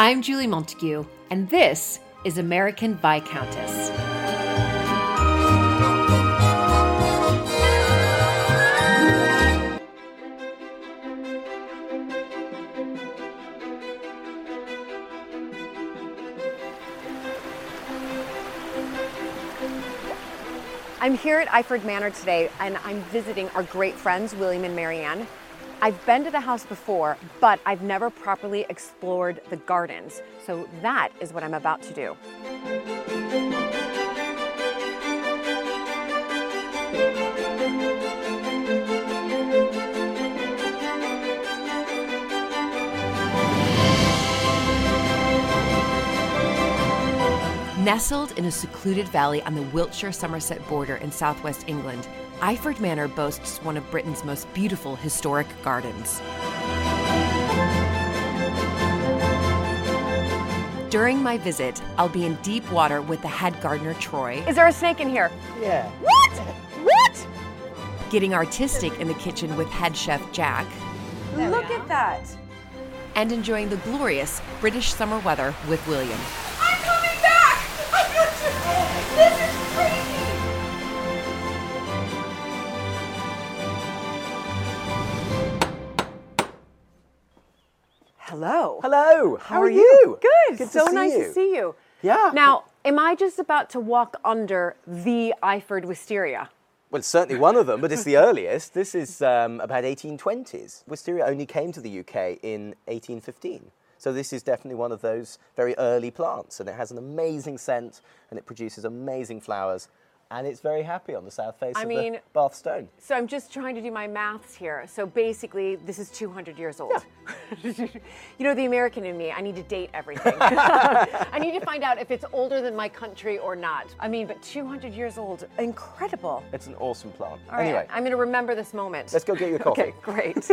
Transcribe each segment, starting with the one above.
I'm Julie Montague, and this is American Viscountess. I'm here at Iford Manor today, and I'm visiting our great friends, William and Marianne. I've been to the house before, but I've never properly explored the gardens. So that is what I'm about to do. Nestled in a secluded valley on the Wiltshire Somerset border in southwest England, Iford Manor boasts one of Britain's most beautiful historic gardens. During my visit, I'll be in deep water with the head gardener Troy. Is there a snake in here? Yeah. What? What? Getting artistic in the kitchen with head chef Jack. Look at that. And enjoying the glorious British summer weather with William. Hello. Hello. How, are you? Good. Good to so see nice you. to see you. Yeah. Now, am I just about to walk under the Iford Wisteria? Well, it's certainly one of them, but it's the earliest. This is um, about 1820s. Wisteria only came to the UK in 1815. So this is definitely one of those very early plants, and it has an amazing scent, and it produces amazing flowers, and it's very happy on the south face I of mean- the Bath Stone. So I'm just trying to do my maths here. So basically, this is 200 years old. Yeah. you know, the American in me, I need to date everything. I need to find out if it's older than my country or not. I mean, but 200 years old, incredible. It's an awesome plant. All right, anyway, I'm going to remember this moment. let's go get your coffee. Okay, great.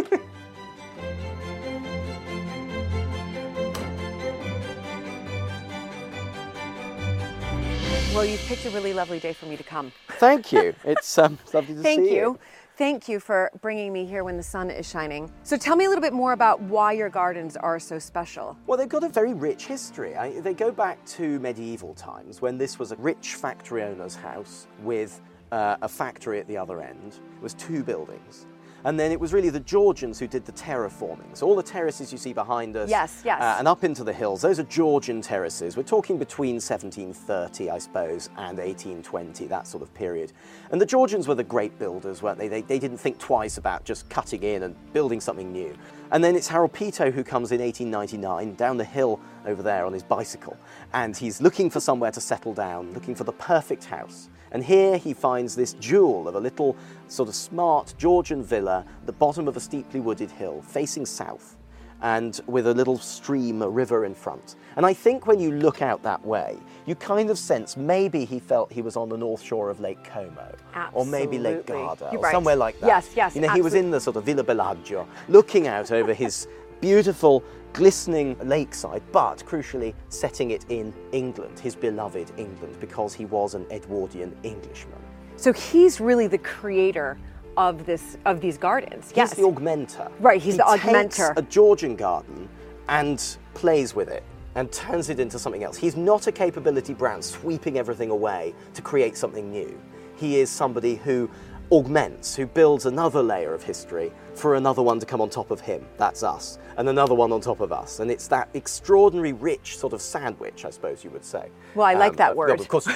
Well, you've picked a really lovely day for me to come. Thank you. It's, um, it's lovely to Thank see you. Thank you. Thank you for bringing me here when the sun is shining. So tell me a little bit more about why your gardens are so special. Well, they've got a very rich history. I, they go back to medieval times when this was a rich factory owner's house with uh, a factory at the other end. It was two buildings. And then it was really the Georgians who did the terraforming. So all the terraces you see behind us, Yes, yes. uh, and up into the hills, those are Georgian terraces. We're talking between 1730, I suppose, and 1820, that sort of period. And the Georgians were the great builders, weren't they? They, they didn't think twice about just cutting in and building something new. And then it's Harold Peto who comes in 1899 down the hill over there on his bicycle, and he's looking for somewhere to settle down, looking for the perfect house. And here he finds this jewel of a little sort of smart Georgian villa at the bottom of a steeply wooded hill facing south and with a little stream, a river in front. And I think when you look out that way, you kind of sense maybe he felt he was on the north shore of Lake Como. Or maybe Lake Garda, You're or right. somewhere like that. Yes, yes, You know, he was in the sort of Villa Bellagio, looking out over his beautiful, glistening lakeside, but crucially setting it in England, his beloved England, because he was an Edwardian Englishman. So he's really the creator of this of these gardens. Yes. He's yes. the augmenter. Right, he's He the takes augmenter. a Georgian garden and plays with it and turns it into something else. He's not a capability Brown sweeping everything away to create something new. He is somebody who augments, who builds another layer of history for another one to come on top of him. That's us. And another one on top of us. And it's that extraordinary rich sort of sandwich, I suppose you would say. Well, I like that uh, word. of course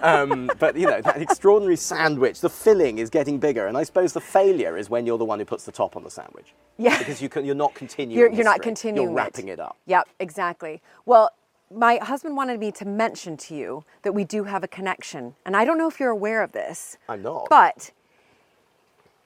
um, but, you know, that extraordinary sandwich, the filling is getting bigger. And I suppose the failure is when you're the one who puts the top on the sandwich. Yeah. Because you can, you're not continuing You're, you're not continuing. You're wrapping it, up. Yep, exactly. Well, my husband wanted me to mention to you that we do have a connection, and I don't know if you're aware of this. I'm not. But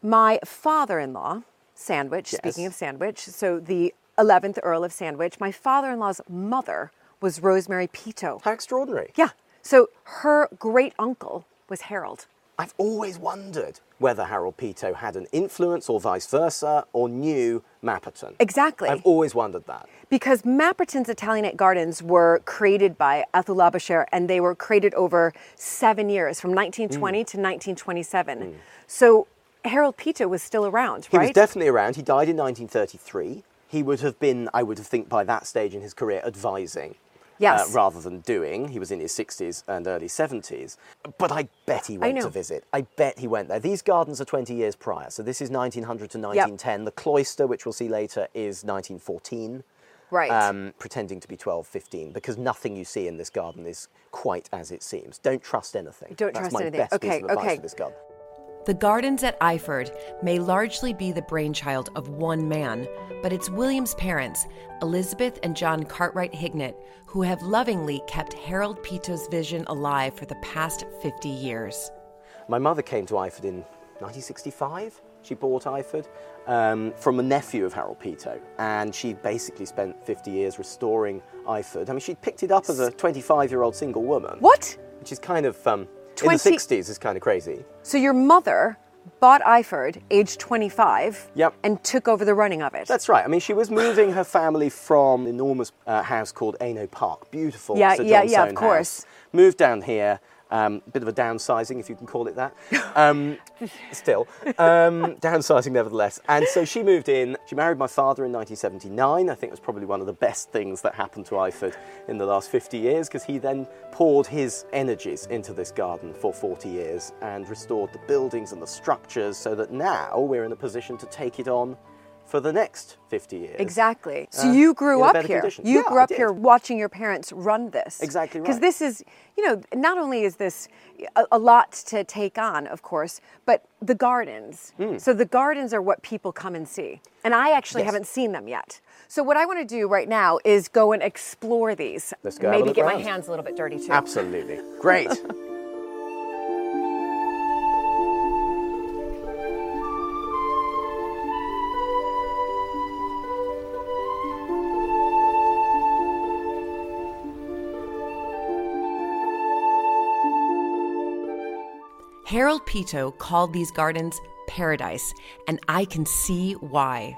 my father-in-law, Sandwich. Yes. Speaking of Sandwich, so the 11th Earl of Sandwich, my father-in-law's mother was Rosemary Peto. How extraordinary. Yeah. So her great uncle was Harold. I've always wondered whether Harold Peto had an influence or vice versa or knew Mapperton. Exactly. I've always wondered that. Because Mapperton's Italianate Gardens were created by Labouchere and they were created over seven years, from 1920 Mm. to 1927. So Harold Peto was still around, right? He was definitely around. He died in 1933. He would have been, I would have think, by that stage in his career, advising. Yes. Uh, rather than doing. He was in his 60s and early 70s. But I bet he went to visit. I bet he went there. These gardens are 20 years prior. So this is 1900 to 1910. The cloister, which we'll see later, is 1914. Right. Um, pretending to be 12, 15, because nothing you see in this garden is quite as it seems. Don't trust anything. Don't That's trust my anything. best piece Okay, of advice okay. For this garden. The gardens at Iford may largely be the brainchild of one man, but it's William's parents, Elizabeth and John Cartwright Hignett, who have lovingly kept Harold Peto's vision alive for the past 50 years. My mother came to Iford in 1965. She bought Iford um, from a nephew of Harold Peto, and she basically spent 50 years restoring Iford. I mean, she picked it up as a 25-year-old single woman. What? Which is kind of um, in the 60s is kind of crazy. So your mother bought Iford, age 25, Yep. and took over the running of it. That's right. I mean, she was moving her family from an enormous uh, house called Aynhoe Park. Beautiful. Yeah, Sir yeah, yeah, of course. house. Moved down here. Um, bit of a downsizing, if you can call it that. Um, still, um, downsizing nevertheless. And so she moved in. She married my father in 1979. I think it was probably one of the best things that happened to Iford in the last 50 years because he then poured his energies into this garden for 40 years and restored the buildings and the structures so that now we're in a position to take it on for the next 50 years. Exactly. So Uh, you grew up here. condition. You Yeah, grew up here watching your parents run this. Exactly Because this is, you know, not only is this a, a lot to take on, of course, but the gardens. Hmm. So the gardens are what people come and see. And I actually Yes. haven't seen them yet. So what I want to do right now is go and explore these. Let's go Maybe get my hands a little bit dirty too. Absolutely. Great. Harold Peto called these gardens paradise, and I can see why.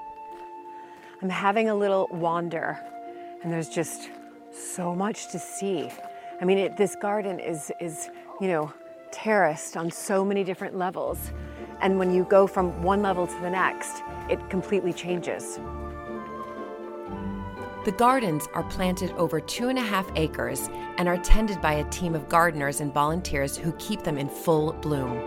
I'm having a little wander, and there's just so much to see. I mean, it, this garden is is you know terraced on so many different levels, and when you go from one level to the next, it completely changes. The gardens are planted over two and a half acres and are tended by a team of gardeners and volunteers who keep them in full bloom.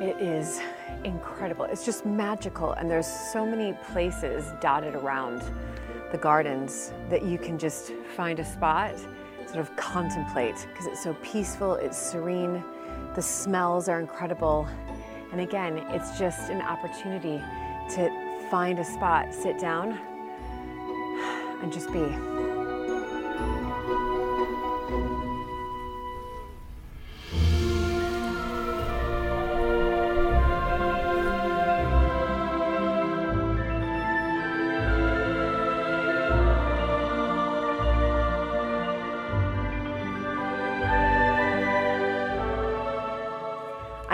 It is incredible. It's just magical, and there's so many places dotted around the gardens that you can just find a spot, sort of contemplate, because it's so peaceful, it's serene, the smells are incredible, and again, it's just an opportunity to find a spot, sit down, and just be.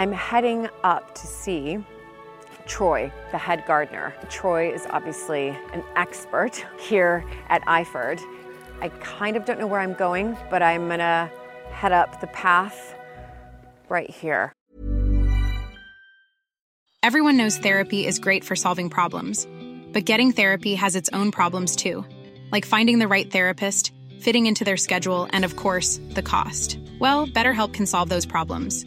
I'm heading up to see Troy, the head gardener. Troy is obviously an expert here at Iford. I kind of don't know where I'm going, but I'm gonna head up the path right here. Everyone knows therapy is great for solving problems, but getting therapy has its own problems too, like finding the right therapist, fitting into their schedule, and of course, the cost. Well, BetterHelp can solve those problems.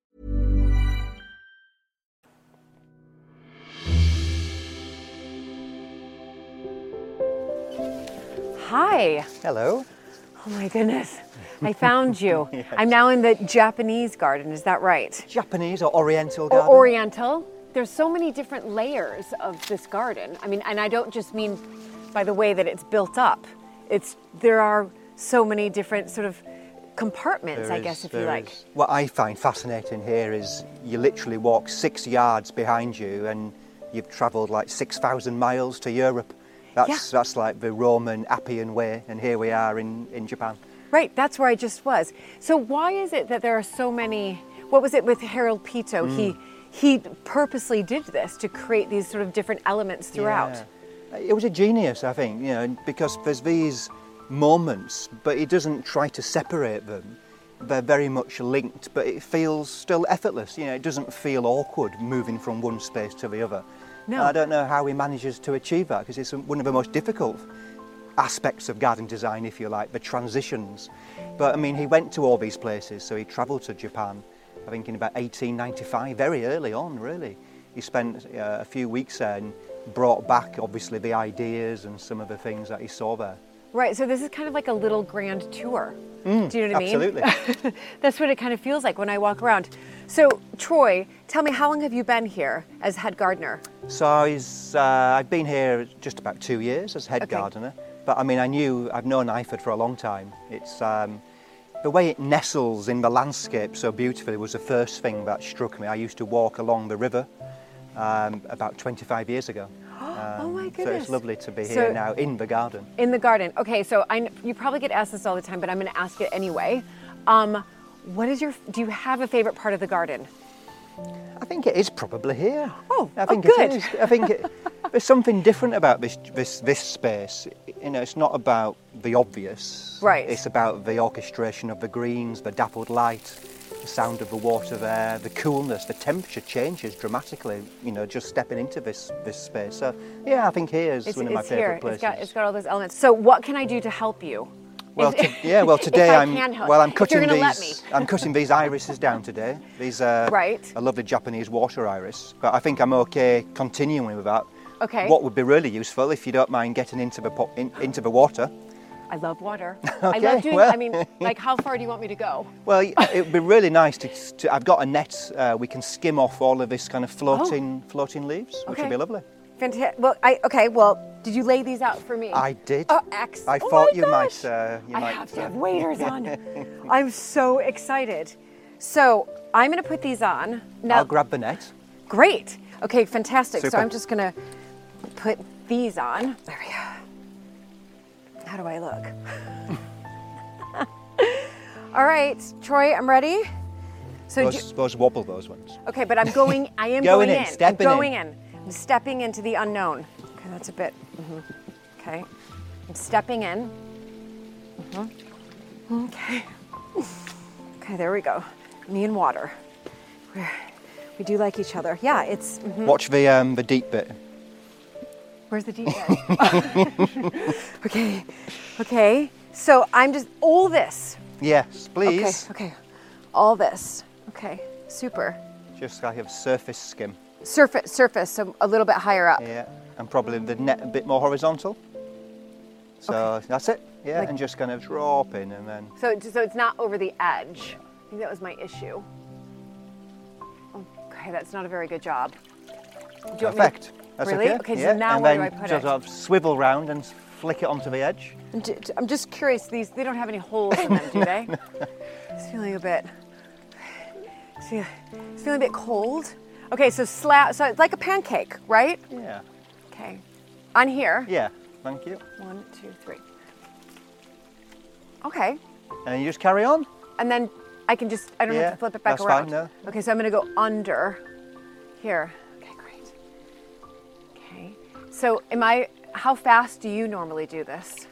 Hi. Hello. Oh my goodness. I found you. yes. I'm now in the Japanese garden, is that right? Japanese or Oriental garden? Or Oriental. There's so many different layers of this garden. I mean, and I don't just mean by the way that it's built up. It's there are so many different sort of compartments, There I is- guess, if you like. is. What I find fascinating here is you literally walk six yards behind you and you've travelled like 6,000 miles to Europe. That's, that's like the Roman Appian way, and here we are in, in Japan. Right, that's where I just was. So why is it that there are so many? What was it with Harold Peto? Mm. He he purposely did this to create these sort of different elements throughout. Yeah. It was a genius, I think, you know, because there's these moments, but he doesn't try to separate them. They're very much linked, but it feels still effortless. You know, it doesn't feel awkward moving from one space to the other. No. I don't know how he manages to achieve that because it's one of the most difficult aspects of garden design, if you like, the transitions. But I mean, he went to all these places, so he travelled to Japan, I think in about 1895, very early on, really. He spent uh, a few weeks there and brought back, obviously, the ideas and some of the things that he saw there. Right, so this is kind of like a little grand tour. Mm, Do you know what absolutely. I mean? Absolutely. That's what it kind of feels like when I walk around. So, Troy, tell me, how long have you been here as head gardener? So uh, I've been here just about two years as head Okay. gardener. But I mean, I knew, I've known Iford for a long time. It's um, the way it nestles in the landscape so beautifully was the first thing that struck me. I used to walk along the river um, about 25 years ago. Oh my goodness! So it's lovely to be So- here now in the garden. In the garden. Okay, so I, you probably get asked this all the time, but I'm going to ask it anyway. Um, what is your? Do you have a favorite part of the garden? I think it is probably here. Oh, I think good. it is. I think it, there's something different about this, this this space. You know, it's not about the obvious. Right. It's about the orchestration of the greens, the dappled light, the sound of the water there, the coolness, the temperature changes dramatically. You know, just stepping into this this space. So yeah, I think here is It's, one of my favourite places. It's got, it's got all those elements. So, what can I do to help you? Well, to, yeah. Well, today I am well. I'm cutting these. I'm cutting these irises down today. These are Right. a lovely Japanese water iris. But I think I'm okay continuing with that. Okay. What would be really useful, if you don't mind getting into the po- in, into the water? I love water. I love doing. well. I mean, like, how far do you want me to go? Well, it would be really nice to, to. I've got a net. Uh, we can skim off all of this kind of floating, floating leaves, which Oh. Would be lovely. Fantastic. Well, I okay. Well, did you lay these out for me? I did. Oh, ex- I oh thought my you gosh. might. Uh, you I might. have to uh, have waders on. I'm so excited. So I'm going to put these on. Now, I'll grab the net. Great. Okay, fantastic. So I'm just going to put these on. There we go. How do I look? All right, Troy, I'm ready. So, Those, wobble those ones. okay, but I'm going. I am Going in, in. stepping I'm going in. I'm stepping into the unknown. Okay, that's a bit. mhm. Okay, I'm stepping in. Mhm. Okay. Okay, there we go. Me and water. We're, we do like each other. Yeah, it's. mhm. Watch the um, the deep bit. Where's the end? okay, okay. So I'm just all this. Yes, please. Okay, okay. All this. Okay, super. Just kind of surface skim. Surface, surface, so a little bit higher up. Yeah, and probably the net a bit more horizontal. So that's it. Yeah, Like- and just kind of drop in and then. So, so it's not over the edge. I think that was my issue. Okay, that's not a very good job. Do you want me to- Perfect. That's really? okay. Okay, so yeah. now and where do I put just it? Sort of swivel round and flick it onto the edge. I'm just curious. These they don't have any holes in them, do they? It's feeling a bit. It's feeling a bit cold. Okay, so slap. So it's like a pancake, right? Yeah. Okay. On here. Yeah. Thank you. One, two, three. Okay. And then you just carry on. And then I can just. I don't Yeah, have to flip it back that's fine, around. no. Okay, so I'm gonna go under. Here. Okay, great. Okay. So am I? How fast do you normally do this?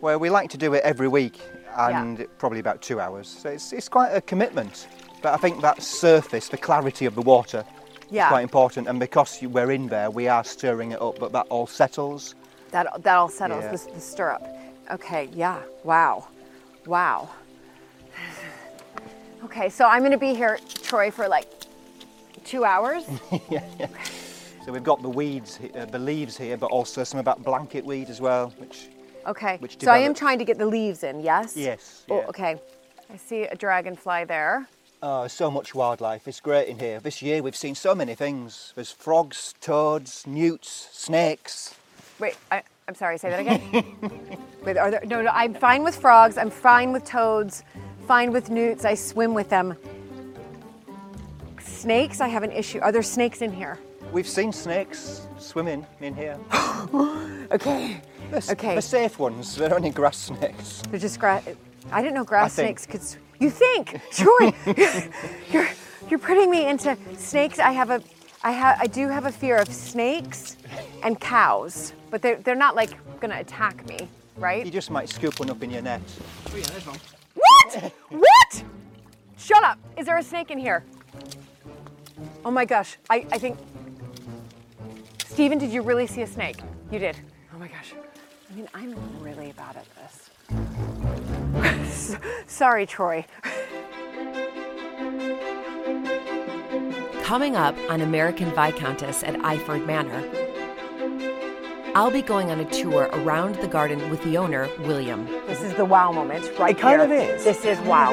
Well, we like to do it every week and probably about two hours. So it's, it's quite a commitment. But I think that surface, the clarity of the water, Yeah. is quite important. And because you- we're in there, we are stirring it up, but that all settles. That that all settles Yeah. the, the stirrup. Okay, yeah. Wow, wow. Okay, so I'm gonna be here, Troy, for like two hours. yeah, yeah. So we've got the weeds, uh, the leaves here, but also some of that blanket weed as well, which Okay. Which so I am trying to get the leaves in. Yes. Yes, Oh, okay. I see a dragonfly there. Oh, so much wildlife. It's great in here. This year we've seen so many things. There's frogs, toads, newts, snakes. Wait, I, I'm sorry. Say that again. Wait, are there? No, no. I'm fine with frogs. I'm fine with toads. Fine with newts. I swim with them. Snakes. I have an issue. Are there snakes in here? We've seen snakes swimming in here. okay. The, Okay. The safe ones. They're only grass snakes. They're just grass. I didn't know grass I think. snakes could. s- You think, Troy? you're you're putting me into snakes. I have a, I have I do have a fear of snakes and cows, but they're they're not like gonna attack me, right? You just might scoop one up in your net. Oh yeah, there's one. What? what? Shut up! Is there a snake in here? Oh my gosh! I I think. Steven, did you really see a snake? You did. Oh my gosh. I mean, I'm really bad at this. Sorry, Troy. Coming up on American Viscountess at Iford Manor, I'll be going on a tour around the garden with the owner, William. This is the wow moment right It kind here. of is. This is Kind of wow.